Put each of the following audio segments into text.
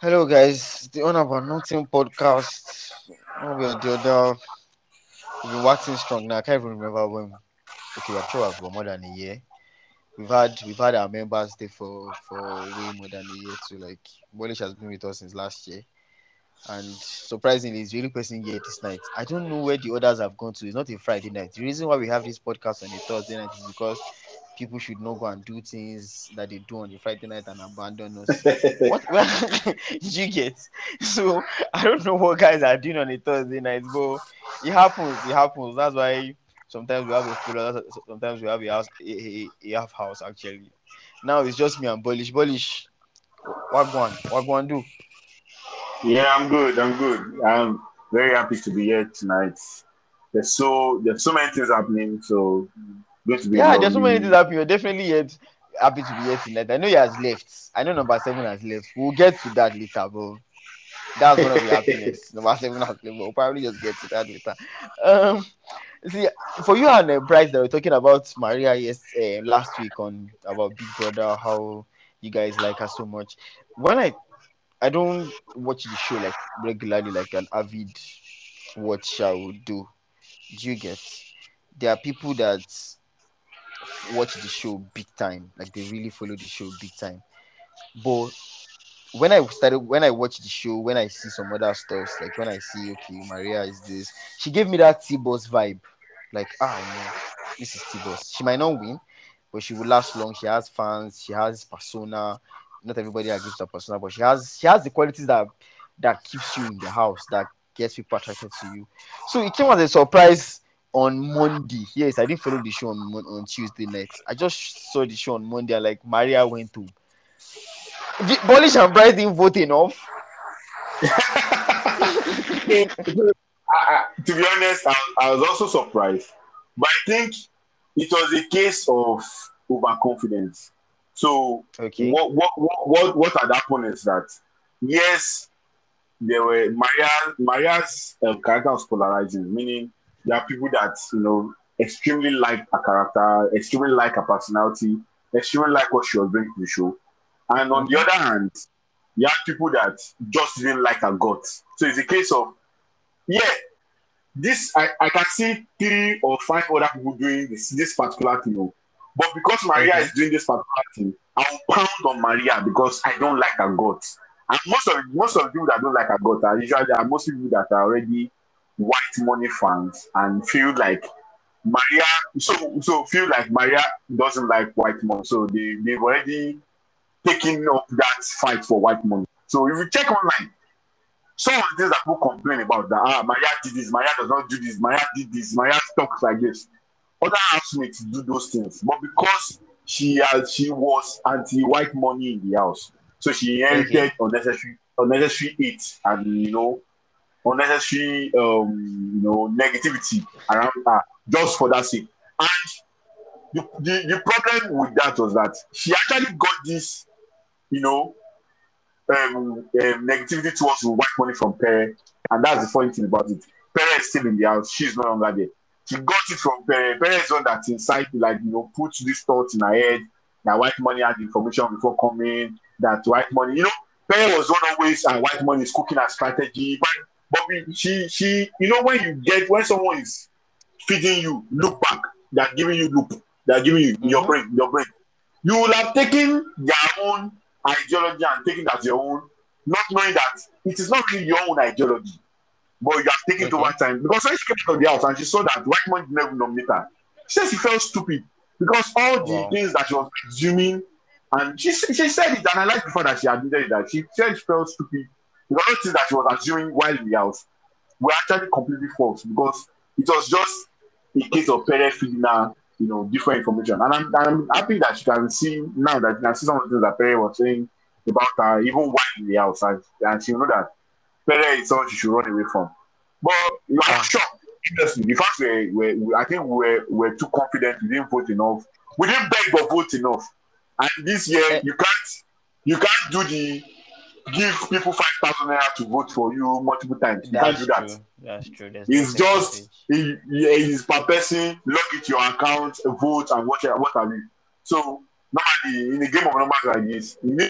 Hello, guys. The On About Nothing podcast. One way the other, we've been waxing strong now. I can't even remember when. Okay, I'm sure for more than a year. We've had we've had our members stay for for way more than a year too. Like Bolish has been with us since last year, and surprisingly, he's really pressing here this night. I don't know where the others have gone to. It's not a Friday night. The reason why we have this podcast on a Thursday night is because people should not go and do things that they do on the Friday night and abandon us. what did you get? So I don't know what guys are doing on a Thursday night, but it happens. It happens. That's why sometimes we have a full, sometimes we have a house, a, a, a half house actually. Now it's just me and Bolish. Bolish, what one? What one do? Yeah, I'm good. I'm good. I'm very happy to be here tonight. There's so there's so many things happening. So going to be yeah, there's so many things happening. You're definitely yet happy to be here tonight. I know he has left. I know number seven has left. We'll get to that later, but that's one of the happiness. number seven has left. We'll probably just get to that later. Um, see, for you and uh, Bryce, that we're talking about Maria yes uh, last week on about Big Brother, how you guys like her so much. When I I don't watch the show like regularly, like an avid watcher would do. Do you get? There are people that watch the show big time, like they really follow the show big time. But when I started, when I watch the show, when I see some other stuff, like when I see, okay, Maria is this, she gave me that T Boss vibe. Like, ah, no, this is T Boss. She might not win, but she will last long. She has fans, she has persona. Not everybody agrees to her persona, but she has she has the qualities that that keeps you in the house, that gets people attracted to you. So it came as a surprise on Monday. Yes, I didn't follow the show on, on Tuesday night. I just saw the show on Monday. Like Maria went to Bolish and Bryce didn't vote enough. I, I, to be honest, I, I, was also surprised, but I think it was a case of overconfidence. So, okay. what, what what what what had happened is that yes, there were Maria Maria's uh, character was polarizing, meaning there are people that you know extremely like a character, extremely like a personality, extremely like what she was bringing to the show. And on the other hand, you have people that just didn't like her guts. So it's a case of, yeah, this I, I can see three or five other people doing this this particular thing. Oh. But because Maria is doing this particular thing, I'll pound on Maria because I don't like her guts. And most of most of the people that don't like her guts are usually are most people that are already Whitemoney fans and feel like Maria so so feel like Maria doesn't like Whitemoney. So they, they've already taken up that fight for Whitemoney. So if you check online, some of the things that people complain about that ah Maria did this, Maria does not do this, Maria did this, Maria talks like this. Other housemates do those things, but because she has she was anti-Whitemoney in the house, so she inherited mm-hmm. unnecessary unnecessary hate and you know unnecessary um, you know negativity around her just for that sake. And the, the, the problem with that was that she actually got this, you know, um, um, negativity towards white money from Pere. And that's the funny thing about it. Pere is still in the house. She's no longer there. She got it from Pere. Pere is one that inside, like, you know, puts this thought in her head that Whitemoney had information before coming, that Whitemoney, you know, Pere was one always and Whitemoney is cooking a strategy. But but we, she, she, you know, when you get when someone is feeding you, look back. They're giving you loop. They're giving you mm-hmm. your brain, your brain. You will have taken their own ideology and taken that as your own, not knowing that it is not really your own ideology, but you have taken it over time. Because when she came out of the house and she saw that white man never nominate her, she said she felt stupid because all the wow. things that she was assuming, and she she said it, and I like before that she admitted that she said she felt stupid the other things that she was assuming while in the house were actually completely false because it was just a case of Pere feeding her, you know, different information. And I'm, I'm happy that she can see now that she can see some of the things that Pere was saying about her, even while in the house, and, and she know that Pere is someone she should run away from. But you are sure, interesting. The fact we we I think we're, we're too confident, we didn't vote enough. We didn't beg for vote enough. And this year, eh. you can't you can't do the give people five thousand naira to vote for you multiple times. You can't do that. True. That's true. That's it's just it, it's per person. Log it your account, vote, and what what have you. So normally in a game of numbers like this, you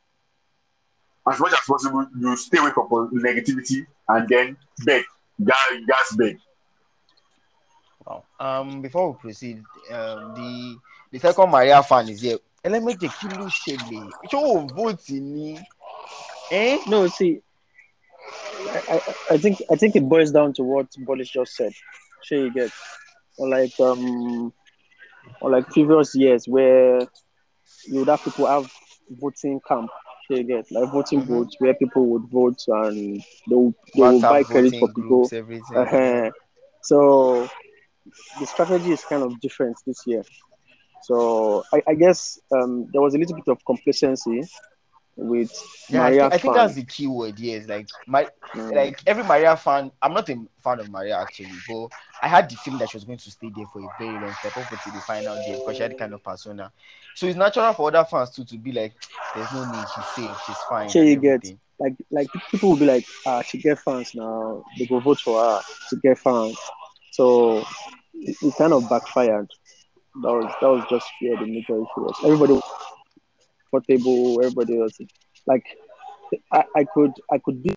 as much as possible, you stay away from negativity and then beg, gas, gas beg. Wow. Um, before we proceed, um, the the second Maria fan is here. Element kí ló ṣẹlẹ̀? Ṣé o vote ni? Eh? No, see, I, I, I think I think it boils down to what Bolish just said. Sure, you get, or like um, or like previous years where you would have people have voting camp. Sure, you get like voting mm-hmm. votes where people would vote and they will, they will buy credit for people. Groups, uh-huh. So the strategy is kind of different this year. So I, I guess um, there was a little bit of complacency with yeah, Maria. I, I think that's the key word. Yes, like my mm. like every Maria fan. I'm not a fan of Maria actually, but I had the feeling that she was going to stay there for a very long time, up until the final day because she had the kind of persona. So it's natural for other fans too to be like, "There's no need. She's safe. She's fine." Sure, you get like like people will be like, "Ah, she get fans now. They go vote for her to get fans." So it, it kind of backfired. That was that was just where the major issue was. Everybody comfortable. Everybody was like, I, I could I could be.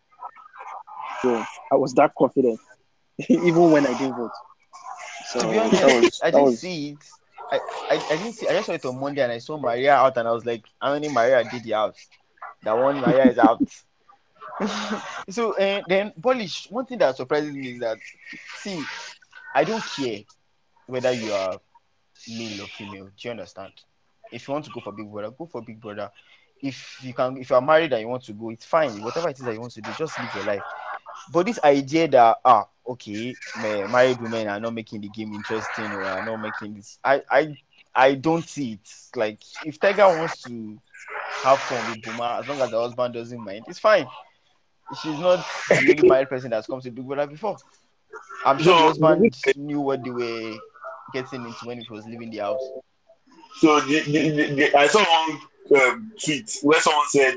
So I was that confident, even when I didn't vote. So to be honest, was, I didn't was... see it. I, I, I didn't see. I just saw it on Monday, and I saw Maria out, and I was like, "How many Maria did the out? That one Maria is out." so uh, then, Bolish. One thing that surprises me is that, see, I don't care whether you are male or female. Do you understand? If you want to go for Big Brother, go for Big Brother. If you can, if you are married and you want to go, it's fine. Whatever it is that you want to do, just live your life. But this idea that ah, okay, married women are not making the game interesting or are not making this, I, I, I don't see it. Like if Tega wants to have fun with Boma, as long as the husband doesn't mind, it's fine. She's not the only married person that's come to Big Brother before. I'm sure the husband knew what they were getting into when he was leaving the house. So the, the, the, I saw one um, tweet where someone said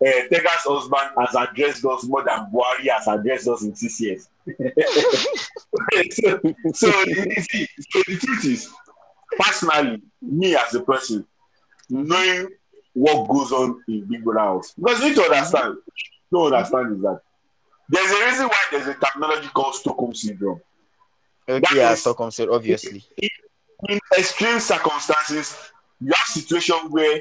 uh, Tega's husband has addressed us more than Buhari has addressed us in six years. so, so, see, so the truth is, personally, me as a person, knowing what goes on in Big Brother house, because you need to understand, don't understand is that there's a reason why there's a terminology called Stockholm syndrome. Okay, yeah, Stockholm syndrome, obviously. In, in extreme circumstances, you have situation where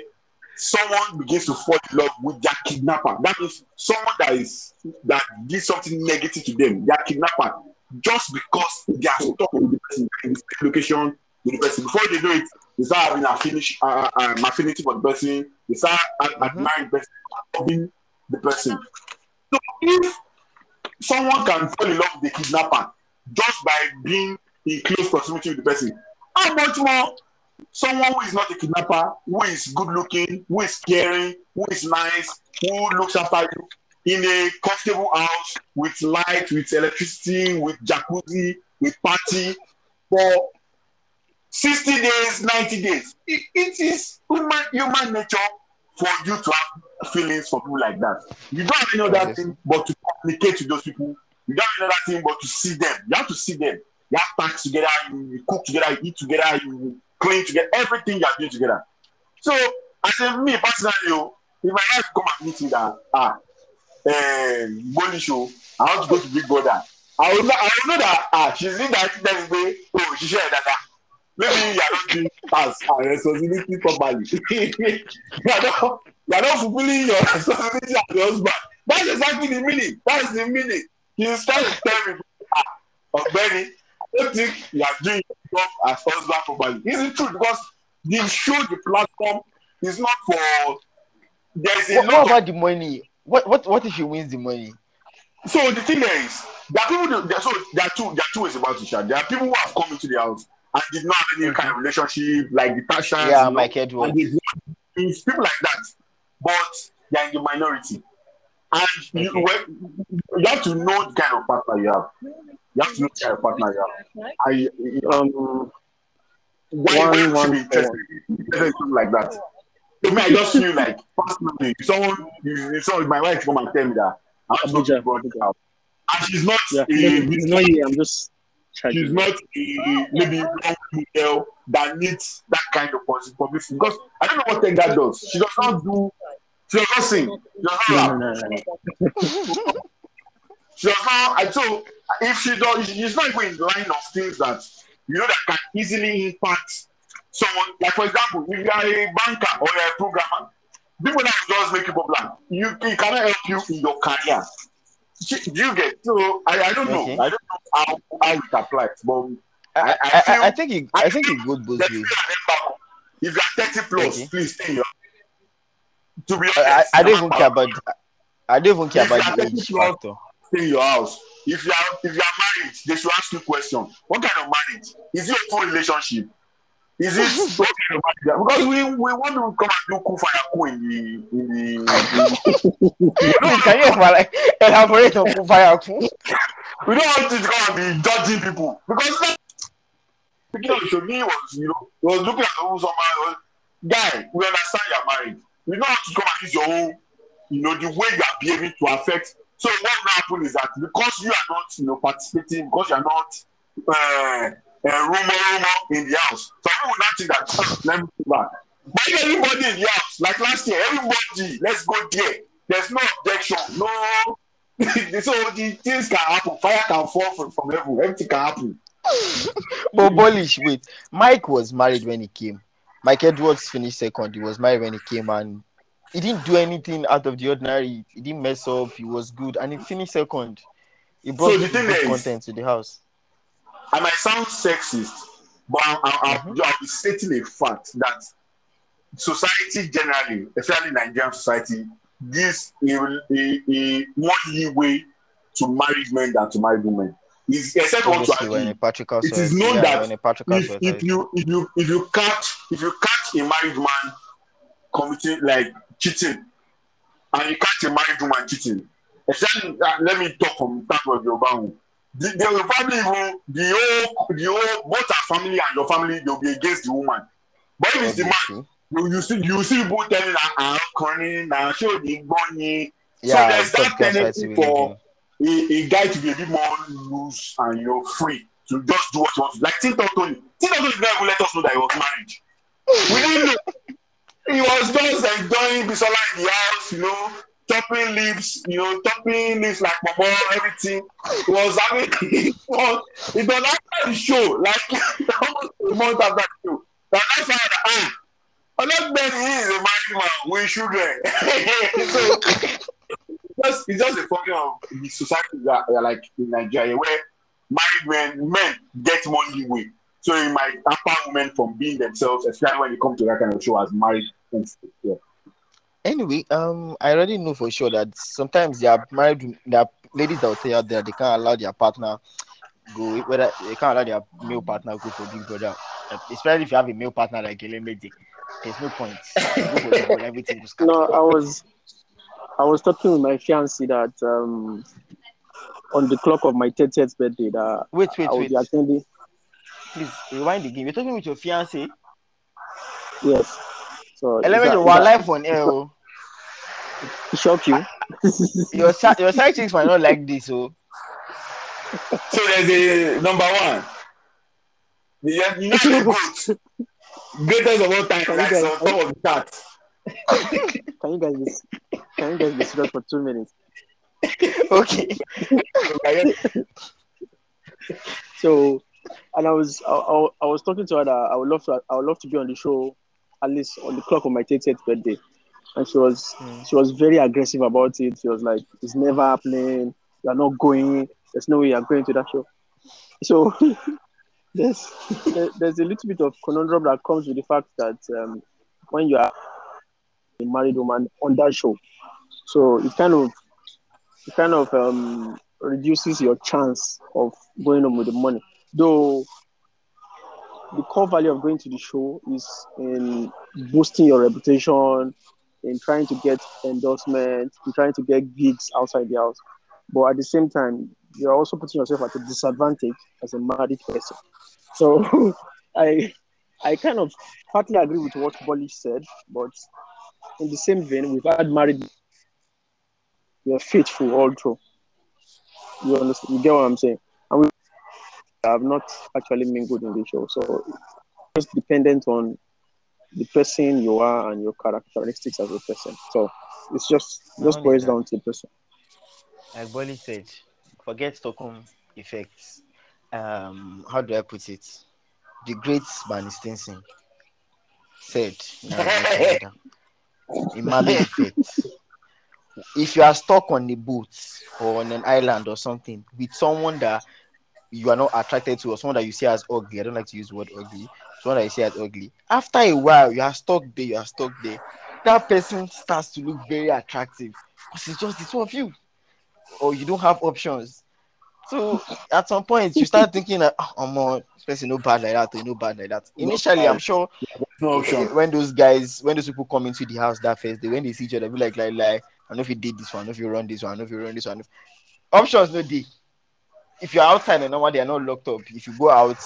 someone begins to fall in love with their kidnapper. That means someone that is that did something negative to them, their kidnapper, just because they are stuck with the person in the location with the person. Before they do it, they start having a finish uh, um, affinity for the person. They start mm-hmm. admiring the person, loving the person. So if someone can fall in love with the kidnapper just by being in close proximity with the person. How much more someone who is not a kidnapper, who is good looking, who is caring, who is nice, who looks after you in a comfortable house with light, with electricity, with jacuzzi, with party for 60 days, 90 days. it, it is human, human nature for you to have feelings for people like that. You don't have any other thing but to communicate with those people. You don't have another thing but to see them. You have to see them. Have tax together, you, cook together, you eat together, you clean together, everything you are doing together. So, as a me personally, oh, if my wife come and meet me that ah, um, Bonnie show, I want to go to Big Brother. I will know, I will know that ah, she's in that next day. Oh, she shared that. maybe you are not doing task and responsibility properly you are not you are not fulfilling your responsibility as a husband that's exactly the meaning that's the meaning he is trying to tell me ah i don't think you are doing your job as husband properly is it true because the show the platform is not for there is a what, lot what about of, the money what what what if he wins the money. so the thing is, there are people there, so there are two there are two ways about it there are people who have come into the house and did not have any kind of relationship like the Tasha. Yeah, Mike Edwards. People like that. But they're in the minority. And okay. you, you have to know the kind of partner you have. You have to the kind of partner you have. I, um, why one, one, interested in something like that? To me, I just feel like personally, someone, someone, my wife come and tell me that I want to go to and she's not. Yeah, a, not you. I'm just she's not a maybe young girl that needs that kind of publicity because I don't know what Tega does. She does not do She was not sing. She was not no, no, no, She was not. I told if she does, she's not even in line of things that you know that can easily impact someone. Like for example, if you are a banker or a programmer, people that just make you popular, you it cannot help you in your career. Do you get? So I, I don't know. Okay. I don't know how, how it applies, but I, I, feel, I, I think it, I think it good both ways. If you are 30 plus, okay. please stay here. To be honest, I, I don't even care about that. I don't even care about the age factor. Stay in your house. If you are if you are married, they should ask you question. What kind of marriage? Is it a full relationship? Is it what kind of marriage? Because we, we want to come and do cool fire cool in the in the, no, can you elaborate on cool fire cool? We don't want to come and be judging people because of the me was you know was looking at the whole summer guy we understand you're married you don't have to come and use your own you know the way you are behaving to affect so what will happen is that because you are not you know participating because you are not uh, uh, rumor rumor in the house some will not think that oh, let me but everybody in the house like last year everybody let's go there there's no objection no so the things can happen fire can fall from, from heaven everything can happen but Bolish, wait. Mike was married when he came. Mike Edwards finished second. He was married when he came, and he didn't do anything out of the ordinary. He didn't mess up. He was good, and he finished second. He brought so the thing good is, content to the house. I might sound sexist, but I'm, I'm, mm-hmm. I'll be stating a fact that society generally, especially Nigerian society, gives a, a, a more leeway to married men than to married women is except to. It is known yeah, that if, if you if you if you catch if you catch a married man committing like cheating, and you catch a married woman cheating, except uh, let me talk from that of your bound. The, they will probably even the whole the whole both our family and your family they'll be against the woman. But if it's the man, you, you see you see both telling her ah ọkùnrin na show the gbọ́nyin. So there's that tendency for a, a guy to be a bit more loose and you know free to just do what he wants. Like Tinto Tony. ThinTallTony never let us know that he was married. We didn't know. He was just enjoying Bisola in the house, you know, chopping lips, you know, chopping lips like mama, everything. He was having it was, it was after the show, like almost a month after the show. That I found out, ah, Olodumeni is a married man with children. so just it's just a function of the society that like in Nigeria where married men men get money leeway. So it might hamper women from being themselves, especially when it comes to that kind of show as married yeah. Anyway, um, I already know for sure that sometimes they are married, there are ladies that will say out there they can't allow their partner go whether they can't allow their male partner go for Big Brother, especially if you have a male partner like Elemedi. There's no point. everything no, I was I was talking with my fiance that um, on the clock of my 30th birthday that wait, wait, I will wait. be attending. Please rewind the game. You're talking with your fiance. Yes. So Element, you are live on air. Oh. Shock you. your your side chicks might not like this, oh. So there's a number one. You know the goat. Greatest of all time. That's on top of the chart. can you guys be, can you guys be serious for two minutes? okay. so, and I was I, I, I, was talking to her that I would love to I would love to be on the show least on the clock of my 30th birthday, and she was mm. she was very aggressive about it. She was like, "It's never happening. You are not going. There's no way you are going to that show." So. there's there's a little bit of conundrum that comes with the fact that um, when you are a married woman on that show. So it kind of it kind of um, reduces your chance of going home with the money. Though the core value of going to the show is in boosting your reputation, in trying to get endorsement, in trying to get gigs outside the house. But at the same time, you're also putting yourself at a disadvantage as a married person. So I I kind of partly agree with what Bolly said, but in the same vein, we've had married. Are faithful all through. You understand? You get what I'm saying? Have not actually mingled in the show, so it's dependent on the person you are and your characteristics as a person. So it's just just boils down to the person. Like Bolly said, forget Stockholm effects. Um, how do I put it? The great Barney Stinson said, Imali effect. If you are stuck on a boat or on an island or something with someone that you are not attracted to or someone that you see as ugly, I don't like to use the word ugly, someone that you see as ugly. After a while, you are stuck there, you are stuck there. That person starts to look very attractive because it's just the two of you, or you don't have options. So at some point, you start thinking that, ah, oh, more, especially no bad like that, or no bad like that. Initially, I'm sure no when those guys, when those people come into the house that first day, when they see each other, be like, like, like, I know if you did this one, I know if you run this one, I know if you run this one. Options no day. If you're outside and nobody are not locked up, if you go out,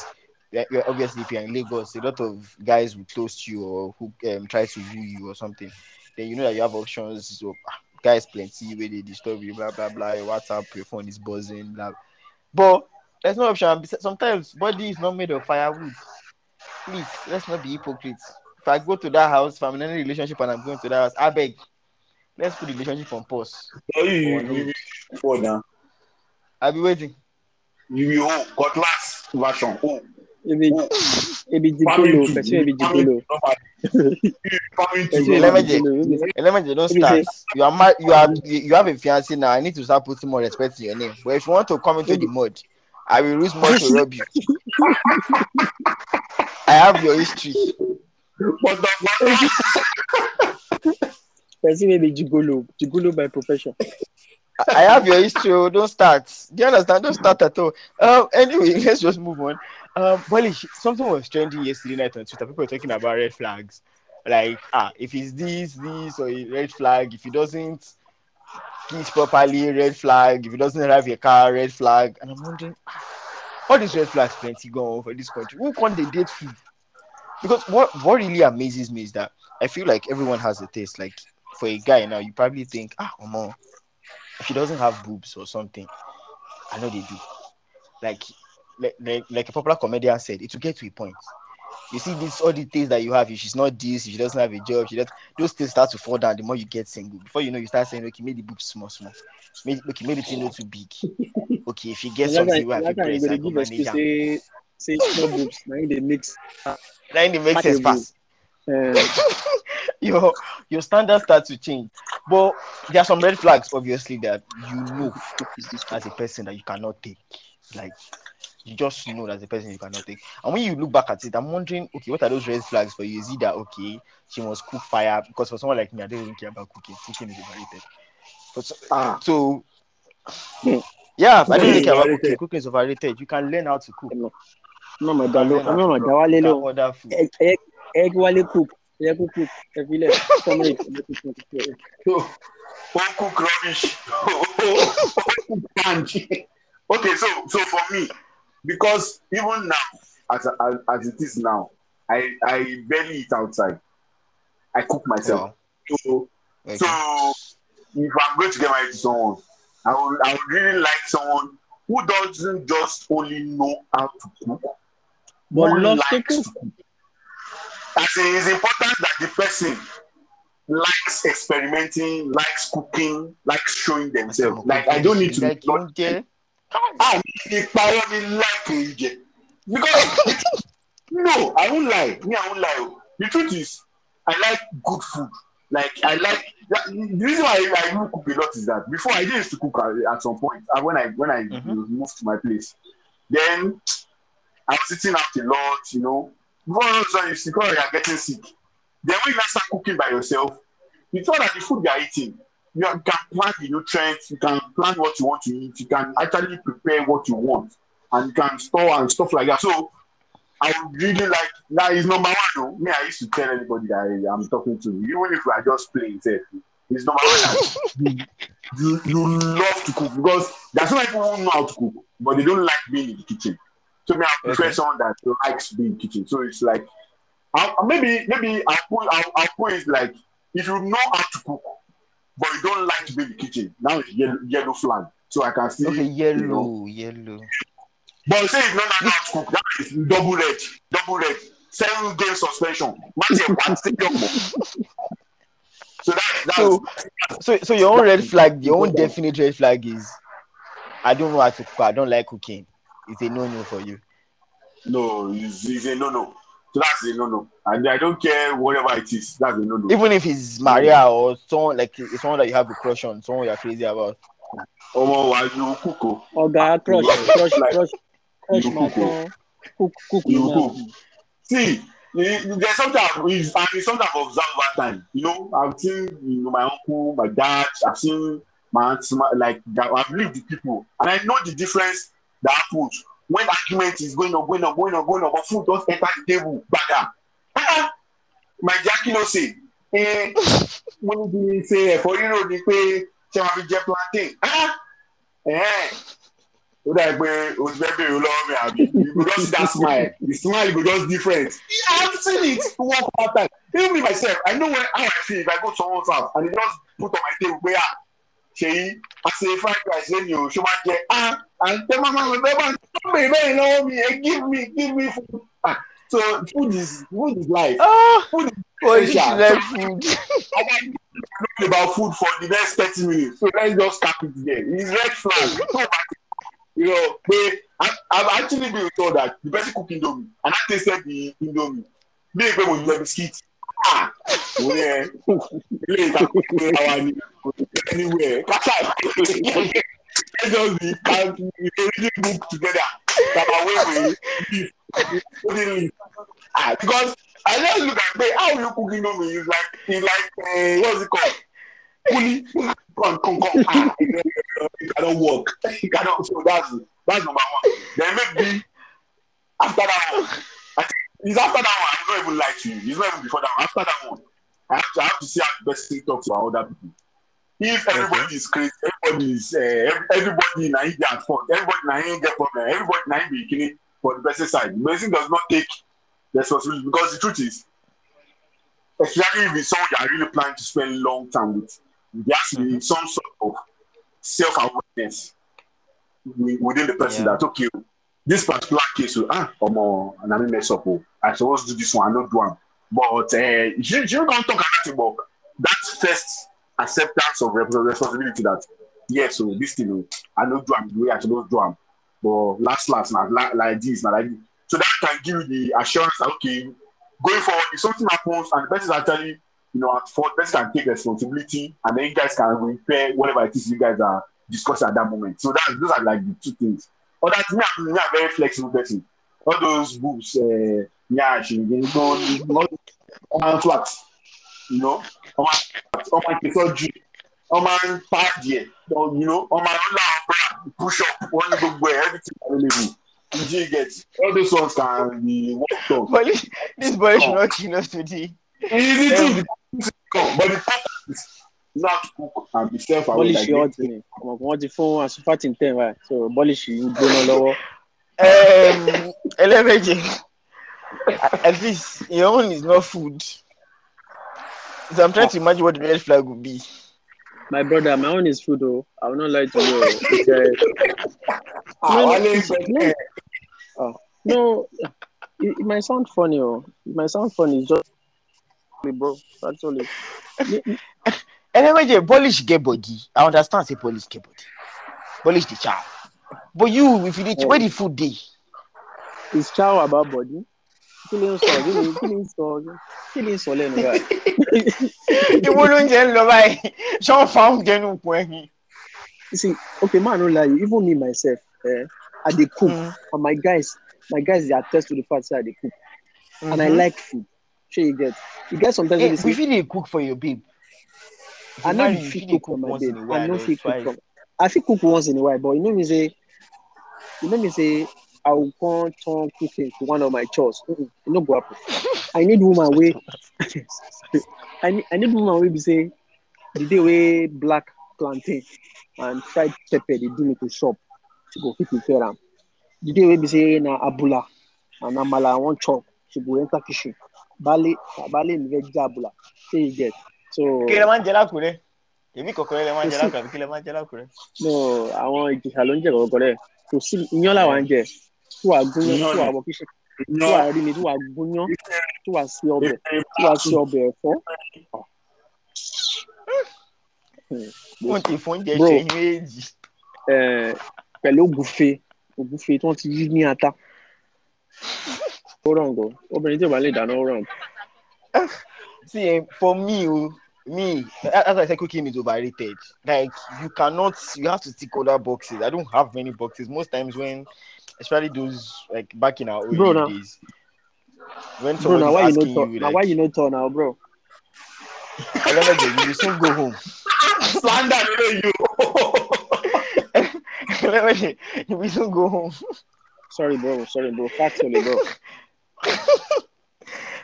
obviously if you're in Lagos, a lot of guys will toast you or who um, try to woo you or something. Then you know that you have options. So ah, guys plenty where they disturb you, blah blah blah. Your WhatsApp, your phone is buzzing, blah. But there's no option. Sometimes body is not made of firewood. Please, let's not be hypocrites. If I go to that house, if I'm in any relationship and I'm going to that house, I beg, let's put the relationship on pause. Oh. I'll be waiting. You, you, oh, cutlass version. Oh. Ebi, ebi dikolo, person ebi dikolo. Elementary, don't start. You are mad, you are you have a fiancé now. I need to start putting more respect in your name. But if you want to come into the mud, I will use more to rob you. I have your history. Person maybe gigolo, gigolo by profession. I have your history. Oh, don't start. Do you understand? Don't start at all. Um, anyway, let's just move on. Um, well, something was trending yesterday night on Twitter. People were talking about red flags. Like, ah, if it's this, this, or red flag, if he doesn't kiss properly, red flag. If he doesn't have a car, red flag. And I'm wondering, ah, all these red flags plenty going on for this country. Who can they date food? Because what what really amazes me is that I feel like everyone has a taste. Like for a guy now, you probably think, ah, Omo, if he doesn't have boobs or something, I know they do. Like like, like, a popular comedian said, it will get to a point. You see, this all the things that you have, if she's not this, if she doesn't have a job, she does those things start to fall down the more you get single. Before you know, you start saying, okay, maybe the boobs small, small. Maybe okay, maybe it's not too big. Okay, if you get something, you have a breast, I go manage say, say small boobs, now they mix. Now they make sense fast. Your your standards start to change. But there are some red flags, obviously, that you know as a person that you cannot take. Like you just know that the person you cannot take. And when you look back at it, I'm wondering, okay, what are those red flags for you? Is it that okay, she must cook fire? Because for someone like me, I don't even care about cooking. Cooking is overrated. But so, ah. so yeah, I don't really care about cooking. Cooking is overrated. You can learn how to cook. No, my dad, no, my dad, no, order food. Egg, egg, egg, wale cook. Yeah, cook, cook. Every day, some rate. Oh, cook rubbish. Oh, okay, so so for me, because even now, as, as, as it is now, I, I barely eat outside. I cook myself. Oh. So, okay. so if I'm going to get married to someone, I would, I would really like someone who doesn't just only know how to cook, but loves to cook. to cook. As it's important that the person likes experimenting, likes cooking, likes showing themselves. Like I don't need to. Like ah mi parọ́ mi like oúnjẹ. Because no I won't lie. Me I won't lie. The truth is I like good food. Like I like the reason why I, I even cook a lot is that before I used to cook at, at some point uh, when I when I mm-hmm. moved to my place. Then I was eating out a lot you know before all of a sudden you you are getting sick then when you start cooking by yourself you thought that the food you are eating you can plan the nutrients, you can plan what you want to eat, you can actually prepare what you want, and you can store and stuff like that. So I really like that is number one. Though. Me, I used to tell anybody that I, am talking to, even if we are just playing, say, it's number one. you, you love to cook because there's some people who know how to cook, but they don't like being in the kitchen. So me, I prefer okay. someone that likes being kitchen. So it's like, I'll, maybe maybe I'll put I'll, I'll put it like if you know how to cook but you don't like to be in the kitchen. Now it's yellow, yellow flag. So I can see. Okay, yellow, you know. yellow. But say it's not not to cook. That is double red, double red. Seven game suspension. So that, that's So, so, so your own red flag, your own definite red flag is, I don't know how to cook. I don't like cooking. It's a no-no for you. no, it's, it's a no no. So that's a no no. And I don't care whatever it is. That's a no no. Even if it's Maria or someone like it's someone that you have a crush on, someone you're crazy about. Ọmọ wa you cook o. Oga crush crush crush crush You my cook, oh. phone. Cook cook You you cook. now. See, there's something I've, it's, and it's something I've observed over time. You know, I've seen you know, my uncle, my dad, I've seen my aunt, my, like I've lived with people, and I know the difference that happens when argument is going on, going on, going on, going on, but food just enter the table, bada. Ah, my jackie no say, eh, when he say ẹ̀fọ́ rírò ni pé ṣé wàá fi jẹ plantain? Ó dà pé o ti fẹ́ bèrè mi àbí? You go just see that smile. The smile go just different. I have seen it one one time. Even myself i know when how i feel if i go to someone's house and they just put on my table pé ah ṣèyí àṣẹ fried rice lẹ́nu o ṣé máa jẹ? Ah and tẹ mama mi bẹ́ẹ̀ máa ń bèrè bẹ́ẹ̀ lọ́wọ́ mi eh give me give me food ah so food is food is life Oh, food is Polish essential like food. I can talk about food for the next thirty minutes. So let's just cap it there. It's red flag. You know, but I, I've actually been told that the person cook indomie and I tasted the indomie. Me and when you biscuit. Ah, yeah. Later, our ni anywhere. Let's just be can we really book together. That our way we live. Ah, because I just look at me, how you cooking indomie? It's like it's like uh, what's it called? Fully, come, come, come. Ah, it cannot work. It cannot. So that's that's number one. Then maybe after that one, I think it's after that one. I'm not even like you. It's not even before that one. After that one, I have to, I have to see how the person talks to other people. If everybody is crazy, everybody is uh, everybody na him dey at fault. Everybody na him get problem. Everybody na him be killing for the person side. The person does not take responsibility because the truth is, especially if it's someone you are really planning to spend long time with, there has to be some sort of self-awareness within the person Yeah. that okay, this particular case, oh, ah, omo, na me mess up. Oh, I suppose do this one, I not do one. But uh, you, you don't talk about it, but that first acceptance of responsibility that yes, so this thing, oh, I know do am the way I supposed do. But last, last, na like, like this, na like this. So that can give you the assurance that okay, going forward, if something happens and the person is actually, you know, at fault, person can take responsibility and then you guys can repair whatever it is you guys are discussing at that moment. So that those are like the two things. But that's me, I'm, me, very flexible person. All those books, uh, yeah, she go on flat, you know, on my on my surgery, on my part there, you know, on my online push up, one go where everything available. Did you get all those ones can be worked on. Bolish, this boy should not kill us today. Easy to the but the fact is not cook and be self aware Bọ́líṣì ọ̀tí ni ọmọ kan wọ́n ti fún asufati ten wa so bọ́líṣì ń gbóná lọ́wọ́. Um, Elemeji, at least your own is not food. So I'm trying to imagine what the red flag would be. My brother, my own is food o. I will not lie to you. o. It's, uh, Ah, no, Wale it's- said, no, oh, no, it, it might sound funny o. It might sound funny. It's just me, bro. That's all it. Elemeji, Bolish get body. I understand say Bolish get body. Bolish the child. But you, if you did, where the food dey? It's chow about body. Kí ló ń sọ? Kí ni kí ni ń sọ? Kí ni ń sọ lẹ́nu báyìí? Ìwọ ló ń jẹ ń lọ báyìí. Ṣé wọ́n fa oúnjẹ nù pọ̀ ẹ̀yìn? You see, okay, man, no lie. Even me myself, eh, I dey cook, Mm. and my guys, my guys, they attest to the fact that I dey cook, and I Mhm. like food. Sure, you get. You get sometimes when Hey, they we fit dey cook for your babe. I you fit cook for my babe. I or fit cook for. I fit cook once in a while, but you know me say, you know me say, I will come turn cooking to one of my chores. Mm-mm, no go happen. I need woman wey, I need I need woman wey be say, the day wey black plantain and fried pepper dey do me to chop, she go fit prepare am. The day wey be say na abula and amala I wan chop, she go enter kitchen. Baálé baálé mi fẹ́ jẹ abula, shey you get? So Kí lẹ máa ń jẹ lákùrẹ́? Èmi kọ̀kọ́rẹ́ lẹ máa ń jẹ lákùrẹ́ àbí kí lẹ máa ń jẹ lákùrẹ́? no àwọn ìjìṣà ló ń jẹ kọ̀ọ̀kan rẹ̀ kò sí iyán làwa ń jẹ tí wàá gúnyán tí wàá wọ kíṣe tí wàá rí mi tí wàá gúnyán tí wàá sí ọbẹ̀ tí wàá sí ọbẹ̀ ẹ̀fọ́. Wọ́n ti fún oúnjẹ ṣe méjì. pẹ̀lú ògùnfe ògùnfe tí wọ́n ti yí ní ata. Ó ràn gan. Obìnrin tí ò bá lè dáná ó ràn. see for me o me as i say cooking is overrated. Like you cannot you have to tick other boxes. I don't have many boxes. Most times when especially those like back in our old bro, days. When someone bro, is asking you, you like, why you not turn now bro? I don't know, you soon go home. Slander you we soon go home. Sorry bro. Sorry bro. Factually bro.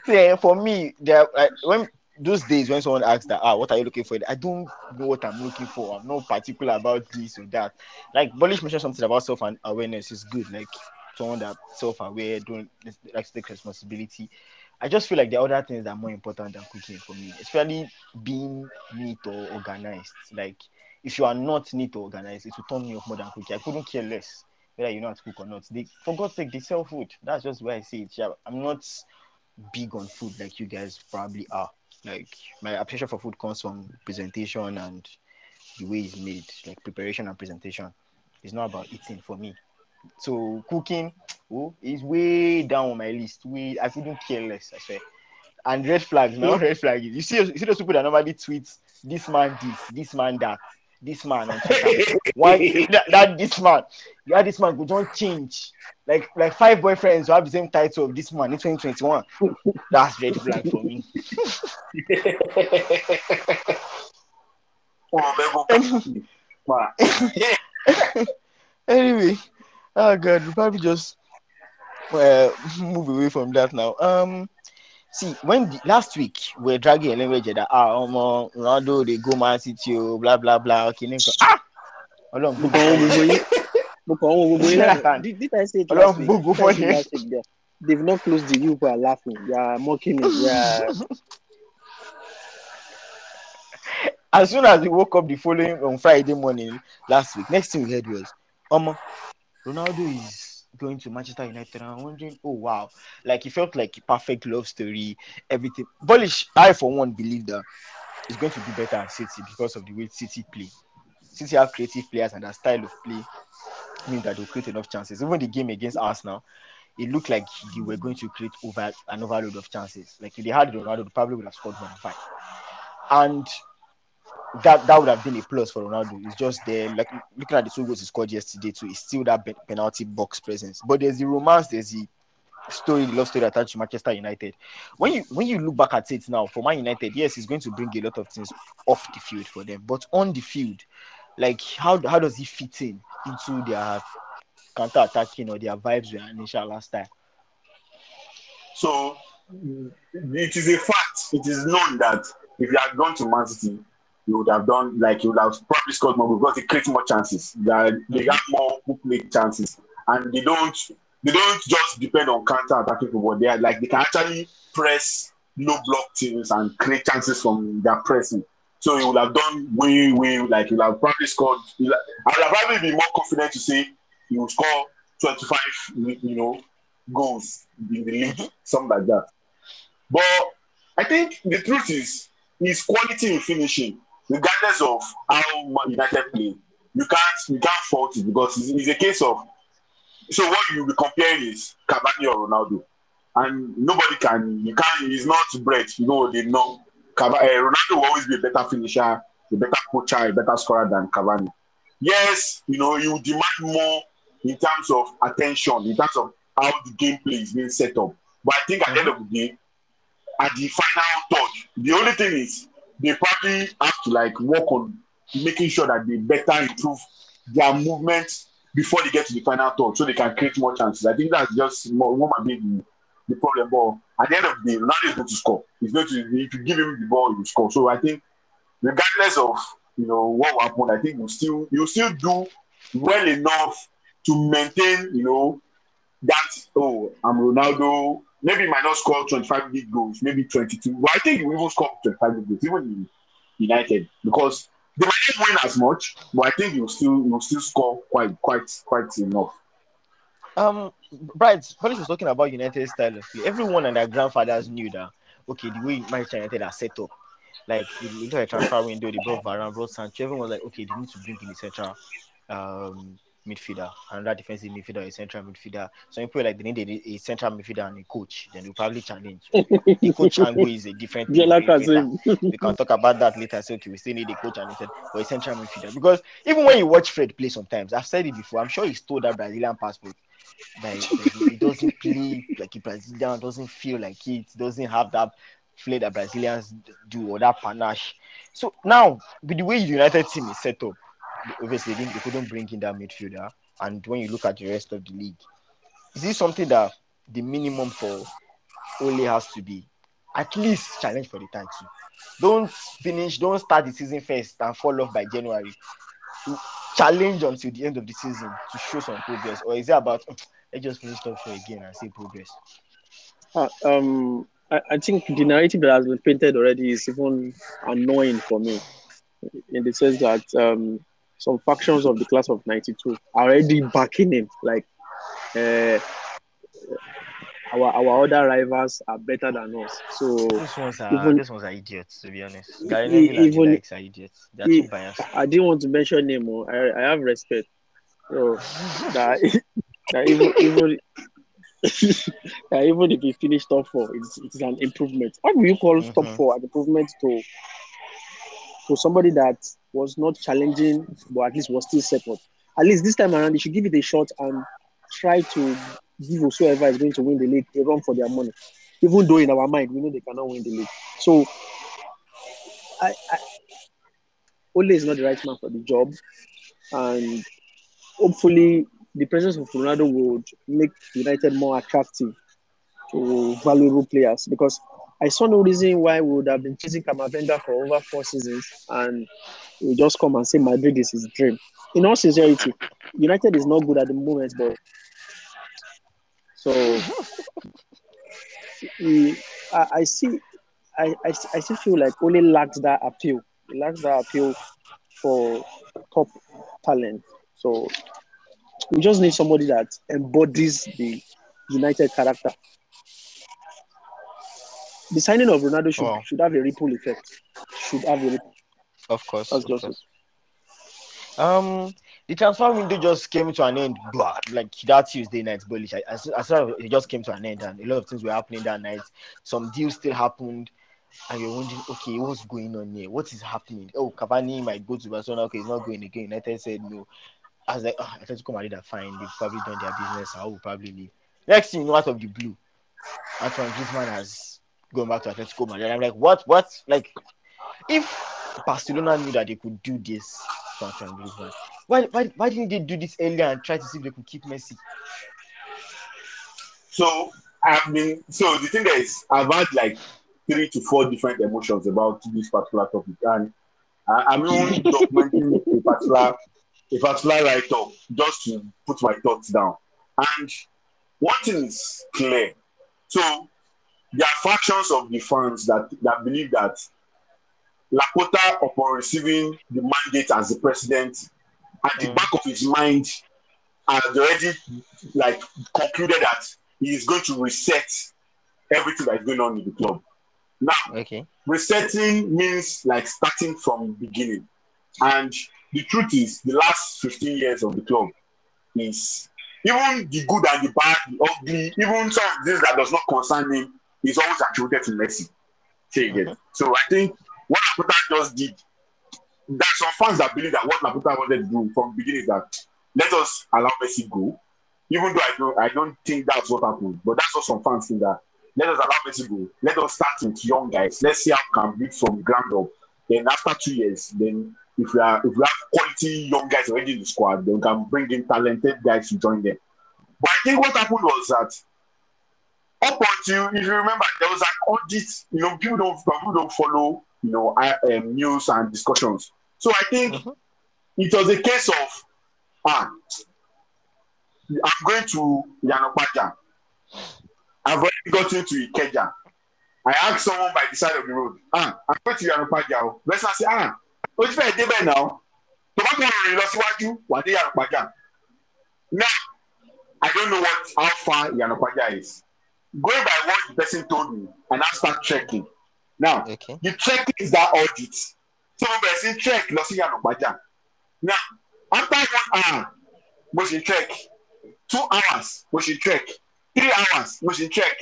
Yeah, for me, there like, when those days when someone asks that, ah, what are you looking for? I don't know what I'm looking for. I'm not particular about this or that. Like Bolish mentioned something about self awareness is good. Like someone that self aware, don't like take responsibility. I just feel like the other things that are more important than cooking for me, especially being neat or organized. Like if you are not neat or organized, it will turn me off more than cooking. I couldn't care less whether you know how to cook or not. They for God's sake, they sell food. That's just where I see it. I'm not big on food like you guys probably are. Like my appreciation for food comes from presentation and the way it's made, like preparation and presentation. It's not about eating for me. So cooking, oh, is way down on my list. Way I couldn't care less. I swear. And red flags, no red flags. You see, you see those people that normally tweet this man this, this man that, this man on Twitter. Why that, that, this man? Yeah, this man go don't change. Like like five boyfriends who have the same title of this man in 2021. That's red flag for me. anyway, oh god, we probably just uh, move away from that now. Um see when the, last week we're dragging a language that ah um, Ronaldo they go Man City oh, blah blah blah okay ah! Ọlọ́run gbogbo wọn gbogbo yín. Mo kàn wọn gbogbo yín. Lánàá did did I say it last week? gbogbo fún yín. they've not closed the view are laughing. They are mocking me. They are. as soon as we woke up the following on Friday morning last week next thing we heard was Omo Ronaldo is going to Manchester United. And I'm wondering, oh wow, like it felt like a perfect love story, everything. Bolish, I for one believe that it's going to be better at City because of the way City play. City have creative players and their style of play means that they'll create enough chances. Even the game against Arsenal, it looked like they were going to create over an overload of chances. Like if they had Ronaldo, they probably would have scored than five. And that that would have been a plus for Ronaldo. It's just there, like looking at the two goals he scored yesterday too. It's still that penalty box presence. But there's the romance, there's the story, love story attached to Manchester United. When you when you look back at it now, for Man United, yes, he's going to bring a lot of things off the field for them, but on the field, like how how does he fit in into their counter attacking or their vibes with initial last time? So it is a fact. It is known that if you had gone to Man City, you would have done like you would have probably scored more because they create more chances. They, have more make chances, and they don't they don't just depend on counter attacking football. They are like they can actually press low block teams and create chances from their pressing. So you would have done way way like you would have probably scored. I would have probably be more confident to say you will score twenty five you know goals in the league, something like that. But I think the truth is is quality in finishing regardless of how United play, you can't you can't fault it because it's, it's a case of so what you'll be comparing is Cavani or Ronaldo, and nobody can you can't he's not bred you know they know Cavani, uh, Ronaldo will always be a better finisher, a better coacher, a better scorer than Cavani. Yes, you know you demand more in terms of attention, in terms of how the gameplay is being set up. But I think at the end of the day, at the final touch, the only thing is they probably have to like work on making sure that they better improve their movement before they get to the final third so they can create more chances. I think that's just more, what might be the, the problem. But at the end of the day, Ronaldo is going to score. He's going to if you give him the ball, he will score. So I think regardless of you know what will happen, I think you still you still do well enough to maintain, you know, that oh, I'm Ronaldo, maybe he might not score 25 big goals, maybe 22. But I think he will even score 25 big goals, even in United, because they might not win as much, but I think he'll still he'll still score quite quite quite enough. Um, Bright, Bolish was talking about United style of play. Everyone and their grandfathers knew that okay, the way Manchester United are set up, like into a transfer window, they brought Varane, brought Sancho. Everyone was like, okay, they need to bring in the central um, midfielder, another defensive midfielder, a central midfielder. So people like they need a, a, central midfielder and a coach. Then they'll probably challenge. the coach angle is a different thing. we can talk about that later. So okay, we still need a coach and a, or a central midfielder because even when you watch Fred play, sometimes I've said it before. I'm sure he's told that Brazilian passport. That he doesn't play like a Brazilian, doesn't feel like it, doesn't have that flair that Brazilians do or that panache. So now, with the way the United team is set up, obviously they, they couldn't bring in that midfielder. And when you look at the rest of the league, is this something that the minimum for Ole has to be at least challenge for the title? Don't finish, don't start the season first and fall off by January. Challenge until the end of the season to show some progress, or is it about let's just finish top four again and see progress? Uh, um, I, I think the narrative that has been painted already is even annoying for me, in the sense that um, some factions of the class of 92 are already backing him. Like, uh, our our other rivals are better than us. So these ones are even, these ones are idiots, to be honest. Even likes are idiots. They're too biased. I didn't want to mention name. Oh. I I have respect. So that, that even even that even if he finished top four, it's it's an improvement. What do you call mm-hmm. top four an improvement to to somebody that was not challenging, but at least was still second. At least this time around, they should give it a shot and try to give whoever is going to win the league a run for their money. Even though in our mind we know they cannot win the league. So, I, I Ole is not the right man for the job, and hopefully the presence of Ronaldo would make United more attractive to valuable players because I saw no reason why we would have been chasing Camavinga for over four seasons and we just come and say Madrid is his dream. In all sincerity, United is not good at the moment, but so I, I, see, I, I, I still feel like only lacks that appeal. It lacks that appeal for top talent. So we just need somebody that embodies the United character the signing of Ronaldo should, oh. should have a ripple effect. Should have a ripple. Of course. Of course. Um, the transfer window just came to an end, but like that Tuesday night, Bolish. As, as it just came to an end, and a lot of things were happening that night. Some deals still happened, and you're wondering, okay, what's going on here? What is happening? Oh, Cavani might go to Barcelona. Okay, he's not going again. United said no. I was like, oh, I to come and that fine. They've probably done their business. I will probably leave. Next thing you know, out of the blue, Antoine Griezmann has going back to Atletico Madrid. And I'm like, what? What? Like, if Barcelona knew that they could do this why, why, why didn't they do this earlier and try to see if they could keep Messi? So I've been so the thing is I've had like three to four different emotions about this particular topic, and I, am only documenting a particular a particular write up just to put my thoughts down. And one thing is clear. So there are factions of the fans that, that believe that Laporta, upon receiving the mandate as the president, at the mm. back of his mind, had already like concluded that he is going to reset everything that is going on in the club. Now, okay. resetting means like starting from beginning. And the truth is, the last 15 years of the club is even the good and the bad, the ugly, even some of this that does not concern me is always attributed to Messi. Say again. Mm-hmm. So I think what Laporta just did, there are some fans that believe that what Laporta wanted to do from the beginning is that let us allow Messi go. Even though I don't, I don't think that's what happened, but that's what some fans think that let us allow Messi go. Let us start with young guys. Let's see how we can build from ground up. Then after two years, then if we are if we have quality young guys already in the squad, then we can bring in talented guys to join them. But I think what happened was that up until if you remember there was an audit you know people don't people don't follow you know um, news and discussions. So i think mm-hmm. it was a case of ah i'm going to yanopaja i've already gotten to ikeja. I asked someone by the side of the road ah i'm going to yanopaja o. Person say ah o ti fẹ́ débẹ̀ náà. Tó bá tó rìn lọ síwájú wà dé yanopaja now i don't know what how far yanopaja is going by what the person told me and I start checking Now, okay. the check is that audit. So we bẹ̀rẹ̀ check lọ sí Yànnàpájà. Now, after one hour, mo ṣe check. Two hours, mo ṣe check. Three hours, mo ṣe check.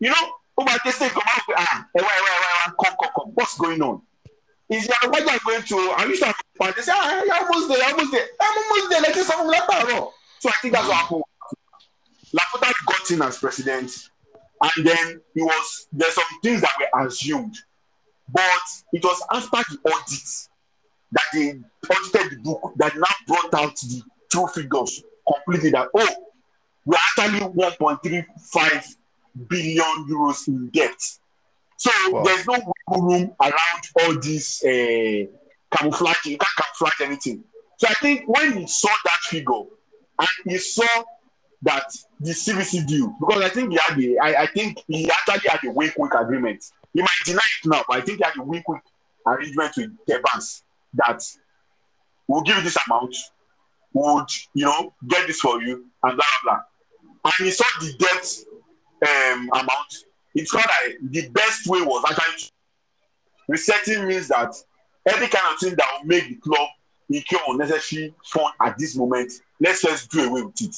You know, ó máa tẹ́ stage kan máa ń pè ah ẹ̀wá ẹ̀wá ẹ̀wá ẹ̀wá come come come what's going on? Is Yànnàpájà going to are you sure I'm they say ah you're almost there you're almost there I'm almost there let's say something like that. So I think that's what happened. Laporta got in as president and then it was there's some things that were assumed but it was after the audit that they audited the book that now brought out the true figures completely that oh we're actually 1.35 billion euros in debt so wow. there's no room around all this uh, camouflage you can't camouflage anything so i think when he saw that figure and he saw that the CVC deal because I think he had the I, I think he actually had a wink wink agreement. He might deny it now, but I think he had a wink wink arrangement with the banks that we'll give you this amount, would you know get this for you and blah blah blah. And he saw the debt um, amount. It's not that the best way was actually resetting means that any kind of thing that will make the club incur unnecessary fund at this moment, let's just do away with it.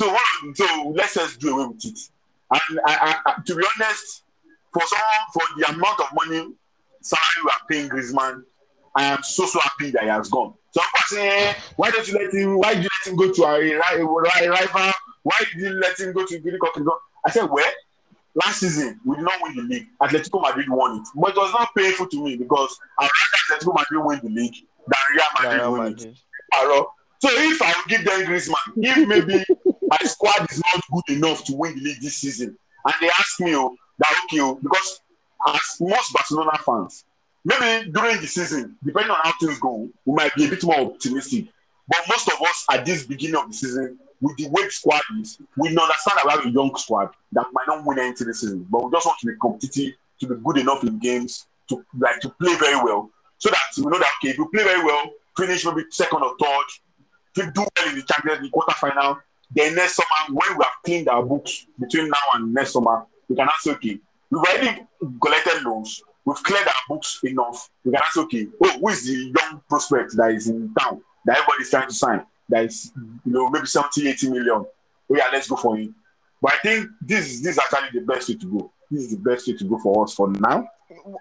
So? So let's just do away with it. And I, I, I, to be honest, for someone for the amount of money salary we are paying Griezmann, I am so so happy that he has gone. So I'm saying, why don't you let him? Why did you let him go to a, rival? Why did you let him go to Guinea I said, well, last season we did not win the league. Atletico Madrid won it, but it was not painful to me because I'd rather Atletico Madrid win the league than Real Madrid Real win Madrid. it. So if I give them Griezmann, if maybe my squad is not good enough to win the league this season, and they ask me oh, that okay, oh, because as most Barcelona fans, maybe during the season, depending on how things go, we might be a bit more optimistic. But most of us at this beginning of the season, with the way the squad is, we understand that we have a young squad that might not win anything this season, but we just want to be competitive, to be good enough in games, to like to play very well, so that we know that okay, if we play very well, finish maybe second or third, to do well in the Champions League quarter final. Then next summer, when we have cleaned our books between now and next summer, we can ask, okay, we've already collected loans, we've cleared our books enough. We can ask, okay, oh, who is the young prospect that is in town that everybody's trying to sign? That is, you know, maybe 70, 80 million. Oh, yeah, let's go for him. But I think this, this is actually the best way to go. This is the best way to go for us for now.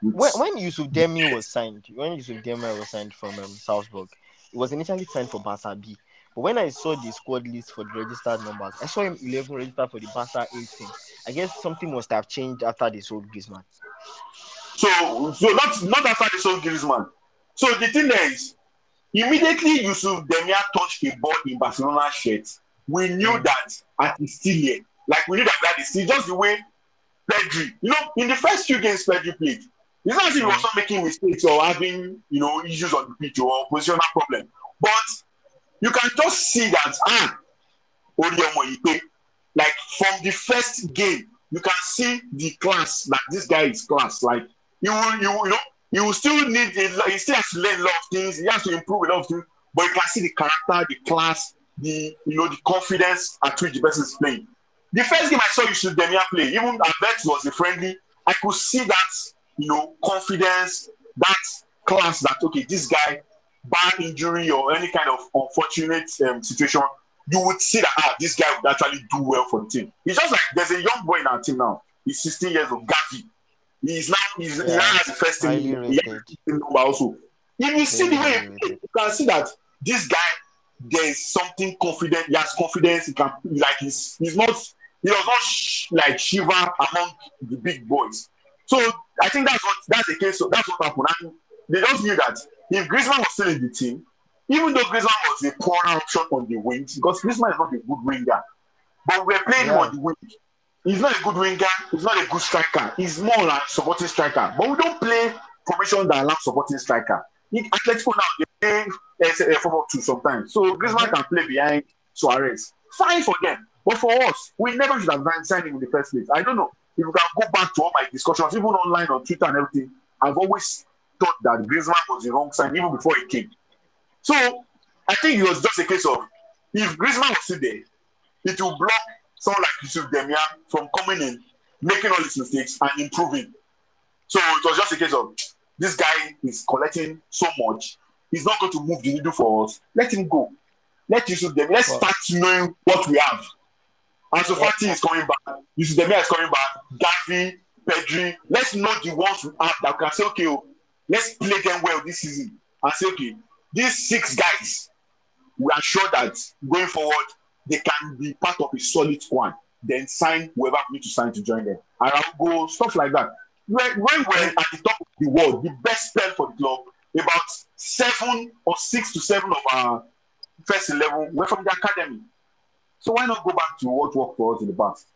When, when Yusuf Demir was signed, when Yusuf Demir was signed from um, Salzburg, it was initially signed for Barca B. But when I saw the squad list for the registered numbers, I saw him 11 registered for the Barca 18. I guess something must have changed after they sold Griezmann. So, so not not after they sold Griezmann. So the thing is, immediately Yusuf Demir touched a ball in Barcelona shirt, we knew mm. that at the here. Like we knew that that is just the way Pedri. You know, in the first few games Pedri played, it's not as if he was not making mistakes or having, you know, issues on the pitch or positional problem. But you can just see that, ah, like from the first game, you can see the class, like this guy is class. Like you will, you, will, you know, will still need, he still has to learn a lot of things, he has to improve a lot of things, but you can see the character, the class, the, you know, the confidence at which the person is playing. The first game I saw Yusuf Demir play, even bet was a friendly, I could see that you know, confidence, that class that, okay, this guy, bar injury or any kind of unfortunate um, situation, you would see that, ah, this guy would actually do well for the team. It's just like there's a young boy in our team now. He's 16 years old, Gavi. He's now, he's, yeah. he now has the first team. He number also. If you see the way you can see that this guy, there's something confident. He has confidence. He can like he's he's not he does not sh- like shiver among the big boys. So I think that's what that's the case. So that's what happened. And they just knew that if Griezmann was still in the team, even though Griezmann was a poor option on the wings, because Griezmann is not a good winger, but we're playing yeah. him on the wing. He's not a good winger. He's not a good striker. He's more like supporting striker. But we don't play formation that allows supporting striker. Atletico now they play uh, 4 2 sometimes. So Griezmann can play behind Suarez. Fine for them. But for us, we never should have signed him in the first place. I don't know if you can go back to all my discussions, even online on Twitter and everything, I've always thought that Griezmann was the wrong sign even before he came. So I think it was just a case of if Griezmann was still there, it will block someone like Yusuf Demir from coming in, making all his mistakes and improving. So it was just a case of this guy is collecting so much. He's not going to move the needle for us. Let him go. Let Yusuf them. Let's start knowing what we have. Ansu Fati is coming back. Yusuf Demir is coming back. Gavi, Pedri. Let's know the ones we have that can say, okay, oh, let's play them well this season. And say, okay, these six guys, we are sure that going forward, they can be part of a solid squad. Then sign whoever we need to sign to join them. And I'll go stuff like that. When, when we're at the top of the world, the best spell for the club, about seven or six to seven of our first 11 were from the academy. So why not go back to what worked for us in the past?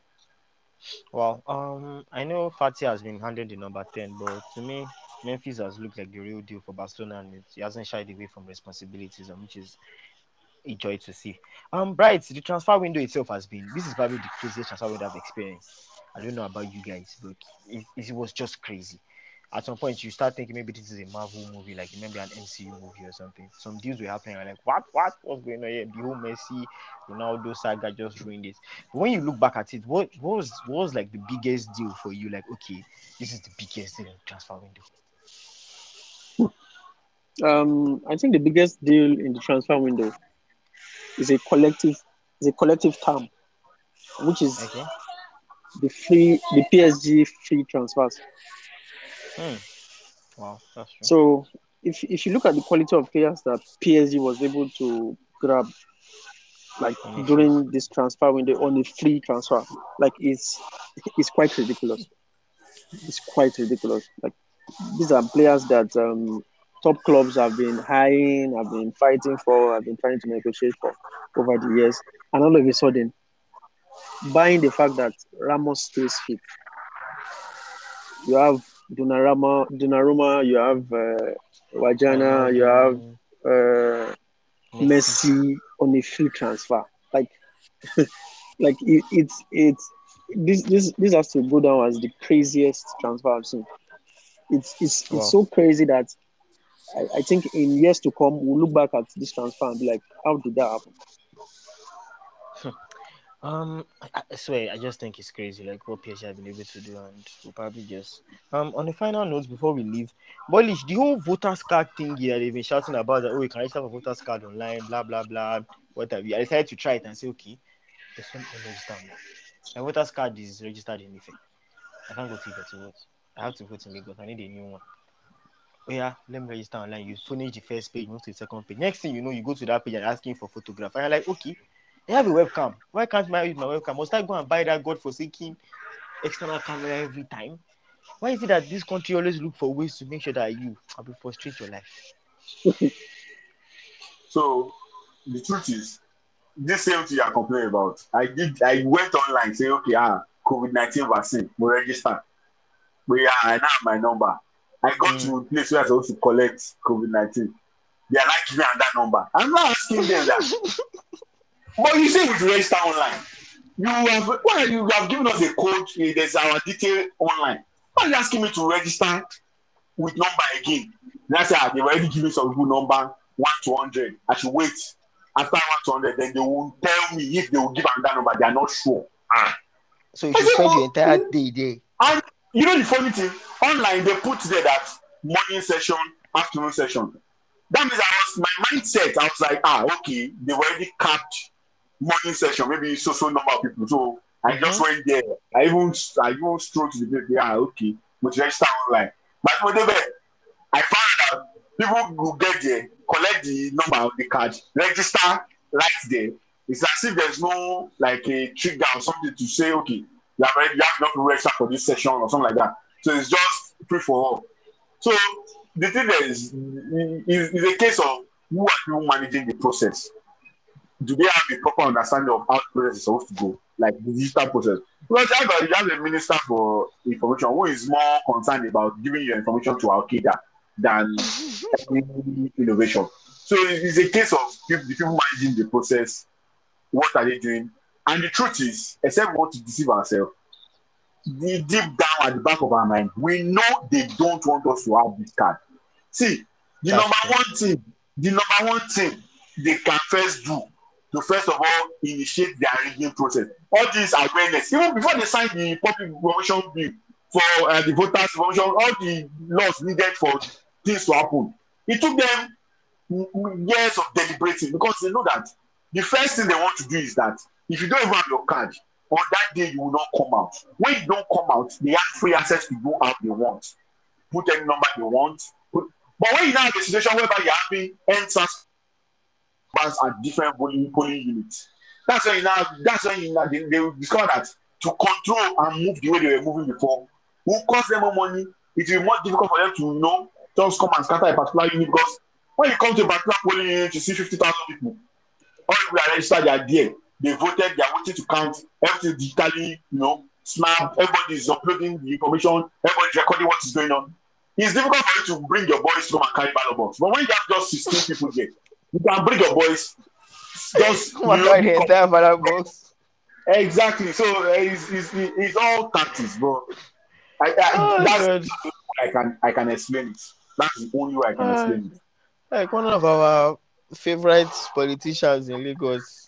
Well, um, I know Fati has been handed the number 10, but to me, Memphis has looked like the real deal for Barcelona and he hasn't shied away from responsibilities, which is a joy to see. Um, Bright, the transfer window itself has been this is probably the craziest transfer window I've experienced. I don't know about you guys, but it, it was just crazy at some point you start thinking maybe this is a Marvel movie, like maybe an MCU movie or something. Some deals were happening, like what, what, what's going on here? The whole Messi, Ronaldo saga just ruined it. But when you look back at it, what, what was what was like the biggest deal for you? Like, okay, this is the biggest deal in transfer window. Um, I think the biggest deal in the transfer window is a collective, is a collective term, which is okay. the free, the PSG free transfers. Hmm. Wow, that's true. So if if you look at the quality of players that PSG was able to grab, like mm-hmm. during this transfer window on a free transfer, like it's it's quite ridiculous. It's quite ridiculous. Like these are players that um, top clubs have been hiring, have been fighting for, have been trying to negotiate for over the years, and all of a sudden, buying the fact that Ramos stays fit, you have Donnarumma, Donnarumma, you have uh, Wajana, you have uh, Messi on a free transfer. Like, like it, it's it's this this this has to go down as the craziest transfer I've seen. It's it's wow. it's so crazy that I, I think in years to come we'll look back at this transfer and be like, how did that happen? Um, I, I, swear, I just think it's crazy, like what PSG have been able to do, and we'll probably just um on the final notes before we leave, Bolish, the whole voters card thing here, they've been shouting about that. Oh, you can register for voters card online, blah blah blah. What have you? I decided to try it and say, okay, this one register. My voters card is registered in Ife. I can't go to to vote. I have to vote in Lagos. I need a new one. Oh yeah, let me register online. You finish the first page, move to the second page. Next thing you know, you go to that page and asking for photograph. And you're like, okay, I have a webcam. Why can't I use my webcam? Must I go and buy that god godforsaken external camera every time? Why is it that this country always look for ways to make sure that you will frustrate your life? so the truth is, this same thing you are complaining about. I did I went online say, okay, ah, COVID-19 vaccine, we register. But yeah, I now have my number. I got mm. to a place where I was supposed to collect COVID-19. They are like giving that number. I'm not asking them that. But you say we register online. You have why you have given us a code. There's our detail online. Why are you asking me to register with number again? That's how they've already given some people number one to hundred. I should wait after one to hundred. Then they will tell me if they will give another number. They are not sure. Ah. So you should spend the entire day there. And you know the funny thing, online they put there that morning session, afternoon session. That means I was my mindset. I was like, ah, okay, they've already capped morning session, maybe so so number of people. So I mm-hmm. just went there. I even I even strolled to the place. Yeah, okay, but register online. But when they were, I found out people will get there, collect the number of the card, register right there. It's as if there's no like a trigger or something to say, okay, you have already you have for this session or something like that. So it's just free for all. So the thing is, is, is a case of who are you managing the process do they have a proper understanding of how the process is supposed to go, like the digital process? Because you have a minister for information who is more concerned about giving your information to Al Qaeda than innovation. So it's a case of the people managing the process. What are they doing? And the truth is, except we want to deceive ourselves, the deep down at the back of our mind, we know they don't want us to have this card. See, the That's number true. one thing, the number one thing they can first do to first of all initiate the rigging process. All these awareness, even before they sign the public information bill for uh, the voters information, all the laws needed for things to happen. It took them years of deliberating because they know that the first thing they want to do is that if you don't even have your card, on that day you will not come out. When you don't come out, they have free access to go out they want, put any number they want. Put, but when you now have a situation whereby you're having NSAS at different polling, polling units, that's when you now that's when you now they, they will discover that to control and move the way they were moving before will cost them more money. It will be more difficult for them to know just come and scatter a particular unit because when you come to a particular polling unit, you see 50,000 people. All people are registered, they are there. They voted, they are waiting to count everything digitally, you know, snap, everybody is uploading the information, everybody is recording what is going on. It's difficult for you to bring your boys to and carry ballot box. But when you have just 16 people there, you can bring your boys just come and carry the entire ballot box. Exactly. So uh, it's, it's, it's all tactics, bro. I, I, oh, that's I can I can explain it. That's the only way I can uh, explain it. Like one of our favorite politicians in Lagos.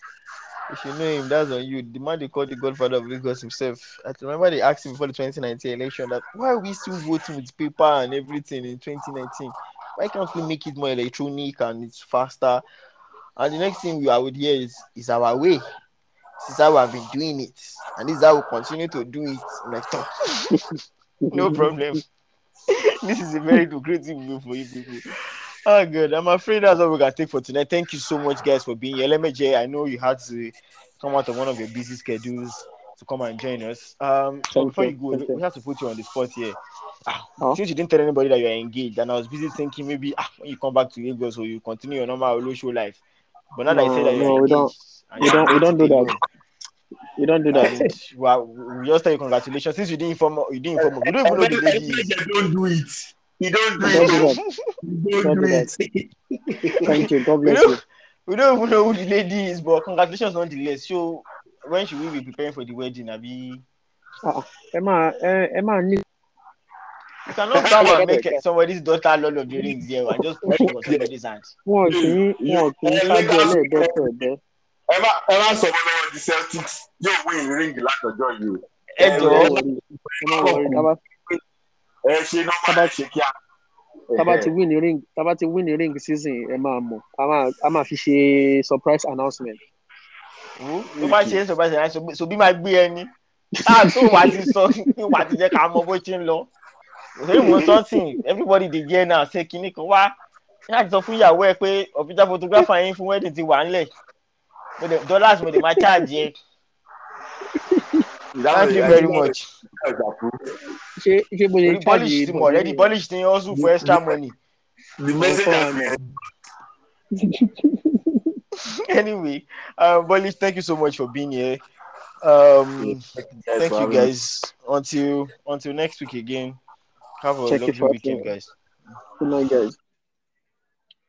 If you know him, that's on you. The man they call the godfather of Lagos himself. I remember they asked him before the 2019 election that why are we still voting with paper and everything in 2019? Why can't we make it more electronic and it's faster? And the next thing we I would hear is is our way. This is how we have been doing it, and this is how we continue to do it. Like, no problem. this is a very lucrative move for you people. Oh, good. I'm afraid that's all we got to take for tonight. Thank you so much, guys, for being here. LMJ, I know you had to come out of one of your busy schedules to come and join us. Um, so before you, you go, we have to put you on the spot here. Ah, huh? Since you didn't tell anybody that you're engaged, and I was busy thinking maybe ah, when you come back to Lagos, or you continue your normal show life. But now no, that I said that you're no, engaged, we don't, we don't, we don't do that. You don't do that. well, we just tell you congratulations. Since you didn't inform, you didn't inform. You don't even know the lady. Don't do it. You don't do it. Do it. Thank you. God bless you. We don't even know who the lady is, but congratulations nonetheless. So, when should we be preparing for the wedding? Abi? Uh, Emma, uh, Emma, you cannot come and make somebody's daughter all of the rings here and just put it on somebody's hand. Wọ́n kì í wọ́n kì í ṣáájú ẹlẹ́ẹ̀dẹ́fẹ̀ ẹ̀dẹ́. Ẹ má ẹ má sọ wọn lọ́wọ́ di Celtics yóò win ring látọjọ́ yìí. Ẹ jọ̀ọ́ ẹ ṣe nọ́mbà ṣe kíá. Tábà ti win ní ring tábà ti win ní ring season ẹ máa mọ̀. A máa fi ṣe surprise announcement. tó bá ṣe surprise announcement so bí máa gbé ẹni. Táà tó wà ti sọ wà ti jẹ́ ká mọ bó ṣe ń lọ. Òṣèré mọ something? Everybody dey hear now ṣe kinní kan wá? Yáà ti sọ fún ìyàwó ẹ pé official photographer yín fún wedding ti wà ńlẹ̀ dollars mo dey máa charge yẹ. Thank you very much. ṣé ṣé mo lè polish team already polish team also for extra money. the message anyway uh, Bolish thank you so much for being here. Um, thank you guys until until next week again. Have a Check lovely weekend, guys. Good night, guys.